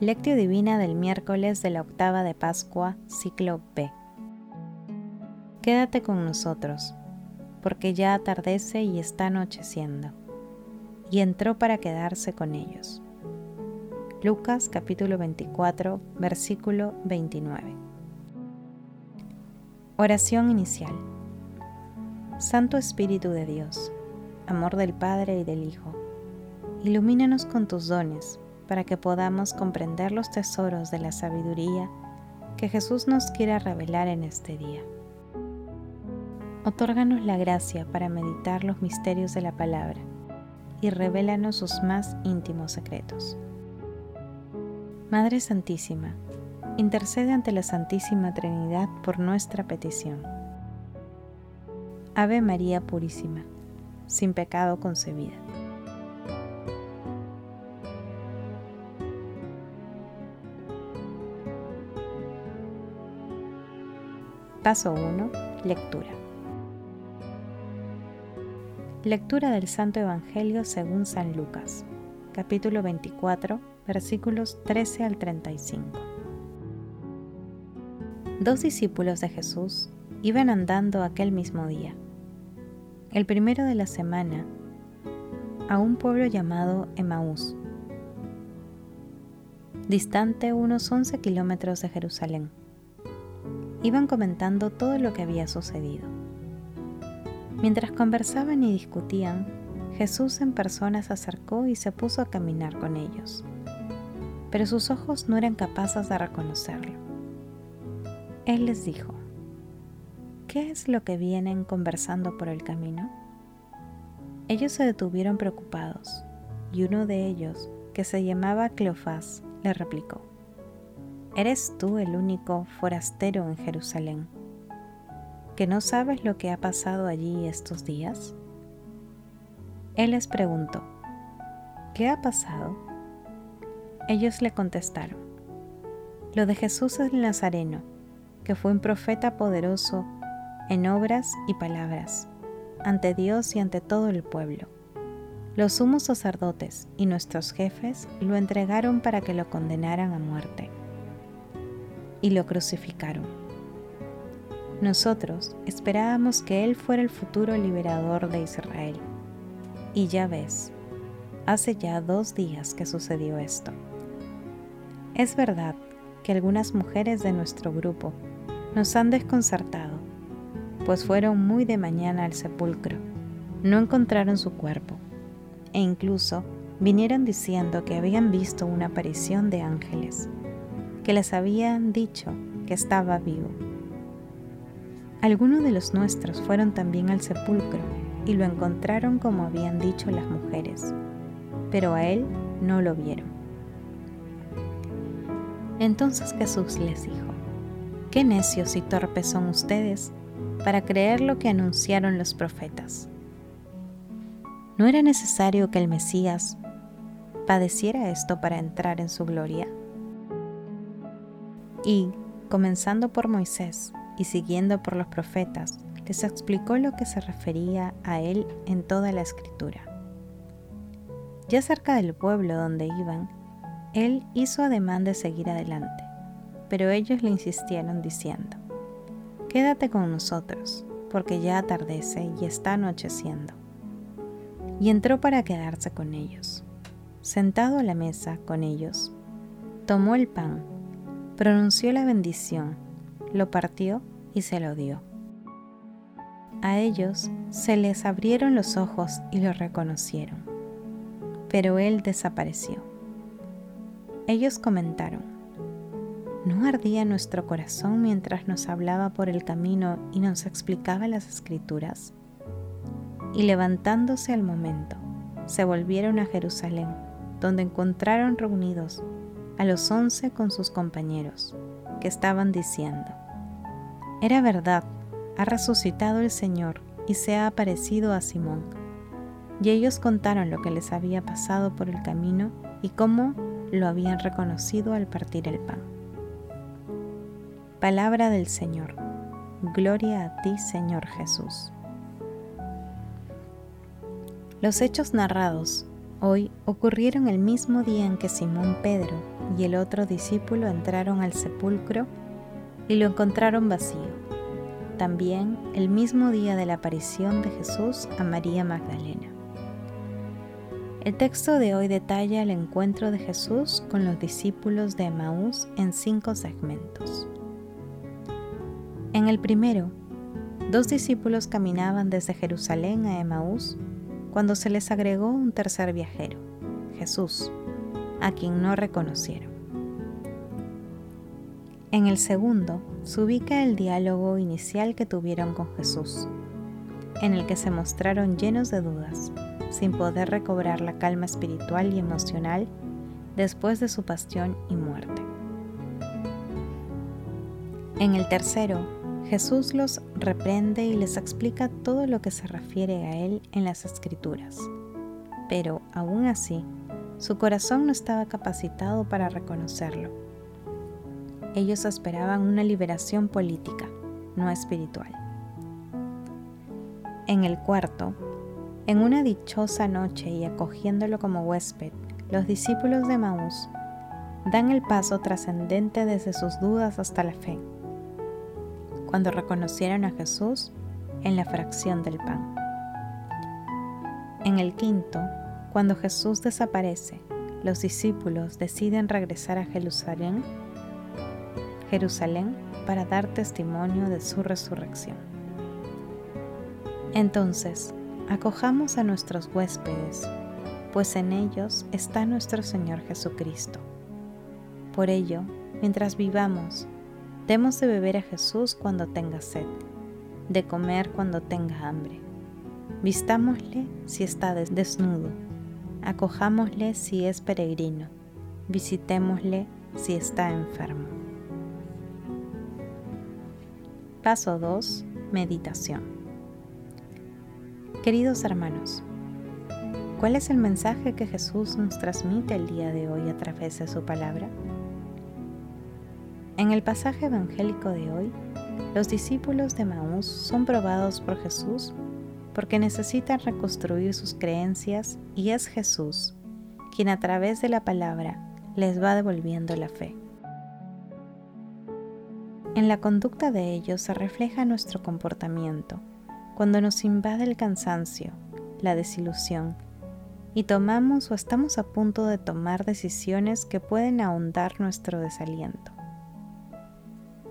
Lectio Divina del miércoles de la octava de Pascua, ciclo B. Quédate con nosotros, porque ya atardece y está anocheciendo. Y entró para quedarse con ellos. Lucas capítulo 24, versículo 29. Oración inicial. Santo Espíritu de Dios, amor del Padre y del Hijo, ilumínanos con tus dones para que podamos comprender los tesoros de la sabiduría que Jesús nos quiera revelar en este día. Otórganos la gracia para meditar los misterios de la palabra y revélanos sus más íntimos secretos. Madre Santísima, intercede ante la Santísima Trinidad por nuestra petición. Ave María Purísima, sin pecado concebida. Paso 1. Lectura. Lectura del Santo Evangelio según San Lucas, capítulo 24, versículos 13 al 35. Dos discípulos de Jesús iban andando aquel mismo día, el primero de la semana, a un pueblo llamado Emaús, distante unos 11 kilómetros de Jerusalén iban comentando todo lo que había sucedido. Mientras conversaban y discutían, Jesús en persona se acercó y se puso a caminar con ellos, pero sus ojos no eran capaces de reconocerlo. Él les dijo, ¿qué es lo que vienen conversando por el camino? Ellos se detuvieron preocupados, y uno de ellos, que se llamaba Cleofás, le replicó, ¿Eres tú el único forastero en Jerusalén? ¿Que no sabes lo que ha pasado allí estos días? Él les preguntó, ¿qué ha pasado? Ellos le contestaron, lo de Jesús el Nazareno, que fue un profeta poderoso en obras y palabras, ante Dios y ante todo el pueblo. Los sumos sacerdotes y nuestros jefes lo entregaron para que lo condenaran a muerte y lo crucificaron. Nosotros esperábamos que Él fuera el futuro liberador de Israel. Y ya ves, hace ya dos días que sucedió esto. Es verdad que algunas mujeres de nuestro grupo nos han desconcertado, pues fueron muy de mañana al sepulcro, no encontraron su cuerpo e incluso vinieron diciendo que habían visto una aparición de ángeles que les habían dicho que estaba vivo. Algunos de los nuestros fueron también al sepulcro y lo encontraron como habían dicho las mujeres, pero a él no lo vieron. Entonces Jesús les dijo, Qué necios y torpes son ustedes para creer lo que anunciaron los profetas. ¿No era necesario que el Mesías padeciera esto para entrar en su gloria? Y, comenzando por Moisés y siguiendo por los profetas, les explicó lo que se refería a él en toda la escritura. Ya cerca del pueblo donde iban, él hizo ademán de seguir adelante, pero ellos le insistieron diciendo, Quédate con nosotros, porque ya atardece y está anocheciendo. Y entró para quedarse con ellos. Sentado a la mesa con ellos, tomó el pan, pronunció la bendición, lo partió y se lo dio. A ellos se les abrieron los ojos y lo reconocieron, pero él desapareció. Ellos comentaron, ¿no ardía nuestro corazón mientras nos hablaba por el camino y nos explicaba las escrituras? Y levantándose al momento, se volvieron a Jerusalén, donde encontraron reunidos a los once con sus compañeros, que estaban diciendo, Era verdad, ha resucitado el Señor y se ha aparecido a Simón. Y ellos contaron lo que les había pasado por el camino y cómo lo habían reconocido al partir el pan. Palabra del Señor. Gloria a ti, Señor Jesús. Los hechos narrados Hoy ocurrieron el mismo día en que Simón Pedro y el otro discípulo entraron al sepulcro y lo encontraron vacío. También el mismo día de la aparición de Jesús a María Magdalena. El texto de hoy detalla el encuentro de Jesús con los discípulos de Emaús en cinco segmentos. En el primero, dos discípulos caminaban desde Jerusalén a Emaús cuando se les agregó un tercer viajero, Jesús, a quien no reconocieron. En el segundo, se ubica el diálogo inicial que tuvieron con Jesús, en el que se mostraron llenos de dudas, sin poder recobrar la calma espiritual y emocional después de su pasión y muerte. En el tercero, Jesús los reprende y les explica todo lo que se refiere a Él en las Escrituras. Pero, aún así, su corazón no estaba capacitado para reconocerlo. Ellos esperaban una liberación política, no espiritual. En el cuarto, en una dichosa noche y acogiéndolo como huésped, los discípulos de Maús dan el paso trascendente desde sus dudas hasta la fe cuando reconocieron a Jesús en la fracción del pan. En el quinto, cuando Jesús desaparece, los discípulos deciden regresar a Jerusalén, Jerusalén para dar testimonio de su resurrección. Entonces, acojamos a nuestros huéspedes, pues en ellos está nuestro Señor Jesucristo. Por ello, mientras vivamos Demos de beber a Jesús cuando tenga sed, de comer cuando tenga hambre. Vistámosle si está desnudo, acojámosle si es peregrino, visitémosle si está enfermo. Paso 2. Meditación. Queridos hermanos, ¿cuál es el mensaje que Jesús nos transmite el día de hoy a través de su palabra? En el pasaje evangélico de hoy, los discípulos de Maús son probados por Jesús porque necesitan reconstruir sus creencias y es Jesús quien a través de la palabra les va devolviendo la fe. En la conducta de ellos se refleja nuestro comportamiento cuando nos invade el cansancio, la desilusión, y tomamos o estamos a punto de tomar decisiones que pueden ahondar nuestro desaliento.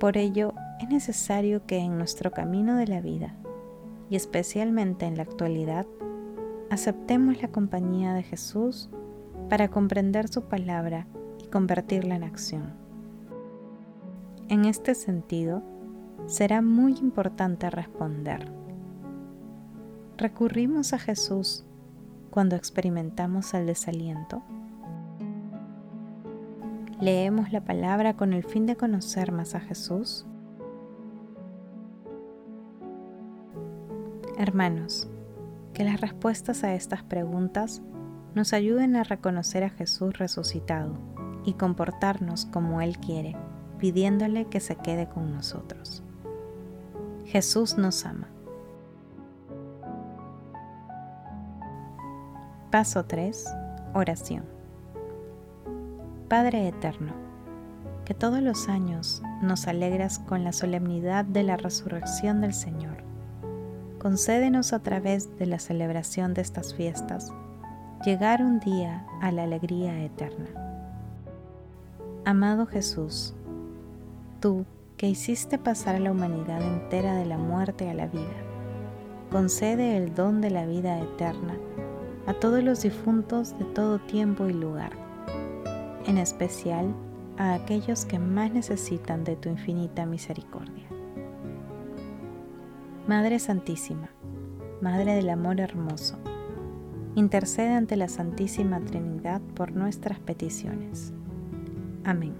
Por ello, es necesario que en nuestro camino de la vida, y especialmente en la actualidad, aceptemos la compañía de Jesús para comprender su palabra y convertirla en acción. En este sentido, será muy importante responder. ¿Recurrimos a Jesús cuando experimentamos el desaliento? Leemos la palabra con el fin de conocer más a Jesús? Hermanos, que las respuestas a estas preguntas nos ayuden a reconocer a Jesús resucitado y comportarnos como Él quiere, pidiéndole que se quede con nosotros. Jesús nos ama. Paso 3. Oración. Padre Eterno, que todos los años nos alegras con la solemnidad de la resurrección del Señor. Concédenos a través de la celebración de estas fiestas llegar un día a la alegría eterna. Amado Jesús, tú que hiciste pasar a la humanidad entera de la muerte a la vida, concede el don de la vida eterna a todos los difuntos de todo tiempo y lugar en especial a aquellos que más necesitan de tu infinita misericordia. Madre Santísima, Madre del Amor Hermoso, intercede ante la Santísima Trinidad por nuestras peticiones. Amén.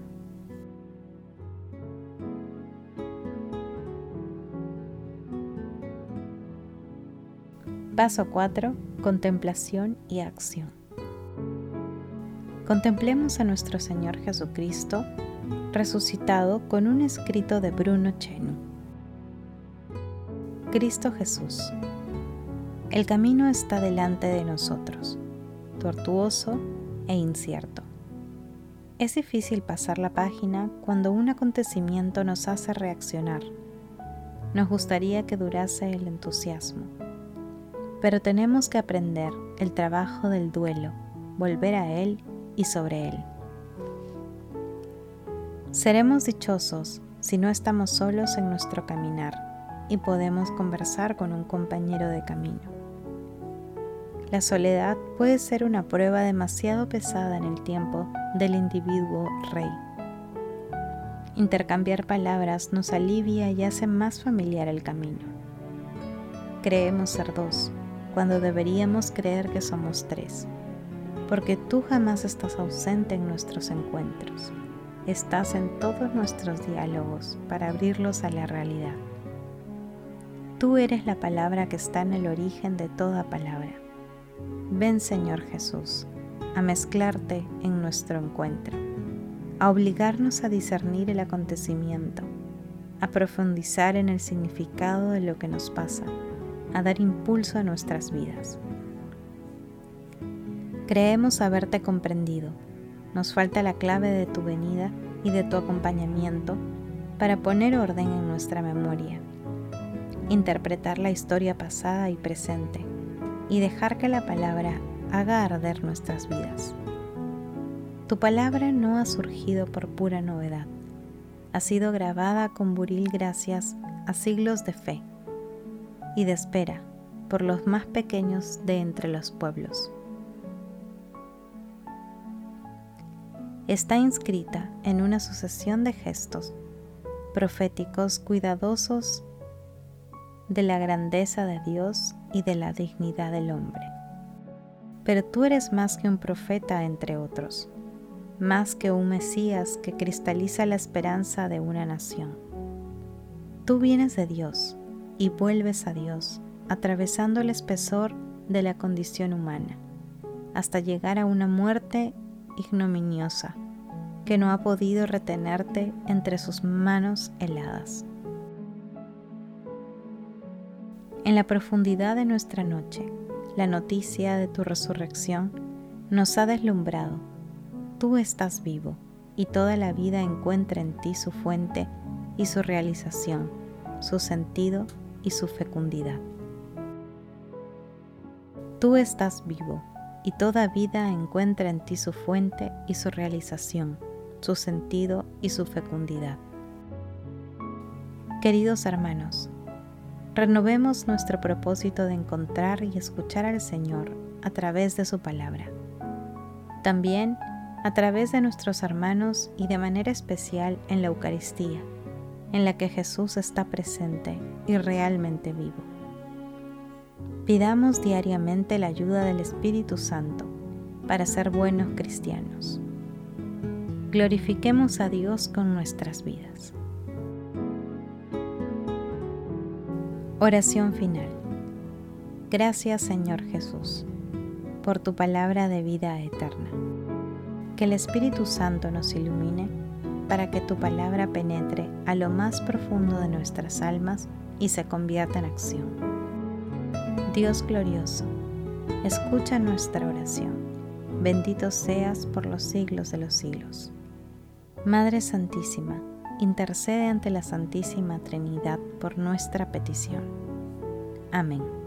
Paso 4. Contemplación y acción. Contemplemos a nuestro Señor Jesucristo resucitado con un escrito de Bruno Chenu. Cristo Jesús. El camino está delante de nosotros. tortuoso e incierto. Es difícil pasar la página cuando un acontecimiento nos hace reaccionar. Nos gustaría que durase el entusiasmo. Pero tenemos que aprender el trabajo del duelo, volver a él y sobre él. Seremos dichosos si no estamos solos en nuestro caminar y podemos conversar con un compañero de camino. La soledad puede ser una prueba demasiado pesada en el tiempo del individuo rey. Intercambiar palabras nos alivia y hace más familiar el camino. Creemos ser dos, cuando deberíamos creer que somos tres, porque tú jamás estás ausente en nuestros encuentros. Estás en todos nuestros diálogos para abrirlos a la realidad. Tú eres la palabra que está en el origen de toda palabra Ven Señor Jesús a mezclarte en nuestro encuentro, a obligarnos a discernir el acontecimiento, a profundizar en el significado de lo que nos pasa, a dar impulso a nuestras vidas. Creemos haberte comprendido. Nos falta la clave de tu venida y de tu acompañamiento para poner orden en nuestra memoria, interpretar la historia pasada y presente y dejar que la palabra haga arder nuestras vidas. Tu palabra no ha surgido por pura novedad, ha sido grabada con buril gracias a siglos de fe y de espera por los más pequeños de entre los pueblos. Está inscrita en una sucesión de gestos proféticos cuidadosos de la grandeza de Dios y de la dignidad del hombre. Pero tú eres más que un profeta entre otros, más que un Mesías que cristaliza la esperanza de una nación. Tú vienes de Dios y vuelves a Dios, atravesando el espesor de la condición humana, hasta llegar a una muerte ignominiosa que no ha podido retenerte entre sus manos heladas. En la profundidad de nuestra noche, la noticia de tu resurrección nos ha deslumbrado. Tú estás vivo y toda la vida encuentra en ti su fuente y su realización, su sentido y su fecundidad. Tú estás vivo y toda vida encuentra en ti su fuente y su realización, su sentido y su fecundidad. Queridos hermanos, renovemos nuestro propósito de encontrar y escuchar al Señor a través de su palabra. También a través de nuestros hermanos y de manera especial en la Eucaristía, en la que Jesús está presente y realmente vivo. Pidamos diariamente la ayuda del Espíritu Santo para ser buenos cristianos. Glorifiquemos a Dios con nuestras vidas. Oración final. Gracias Señor Jesús por tu palabra de vida eterna. Que el Espíritu Santo nos ilumine para que tu palabra penetre a lo más profundo de nuestras almas y se convierta en acción. Dios glorioso, escucha nuestra oración. Bendito seas por los siglos de los siglos. Madre Santísima, intercede ante la Santísima Trinidad por nuestra petición. Amén.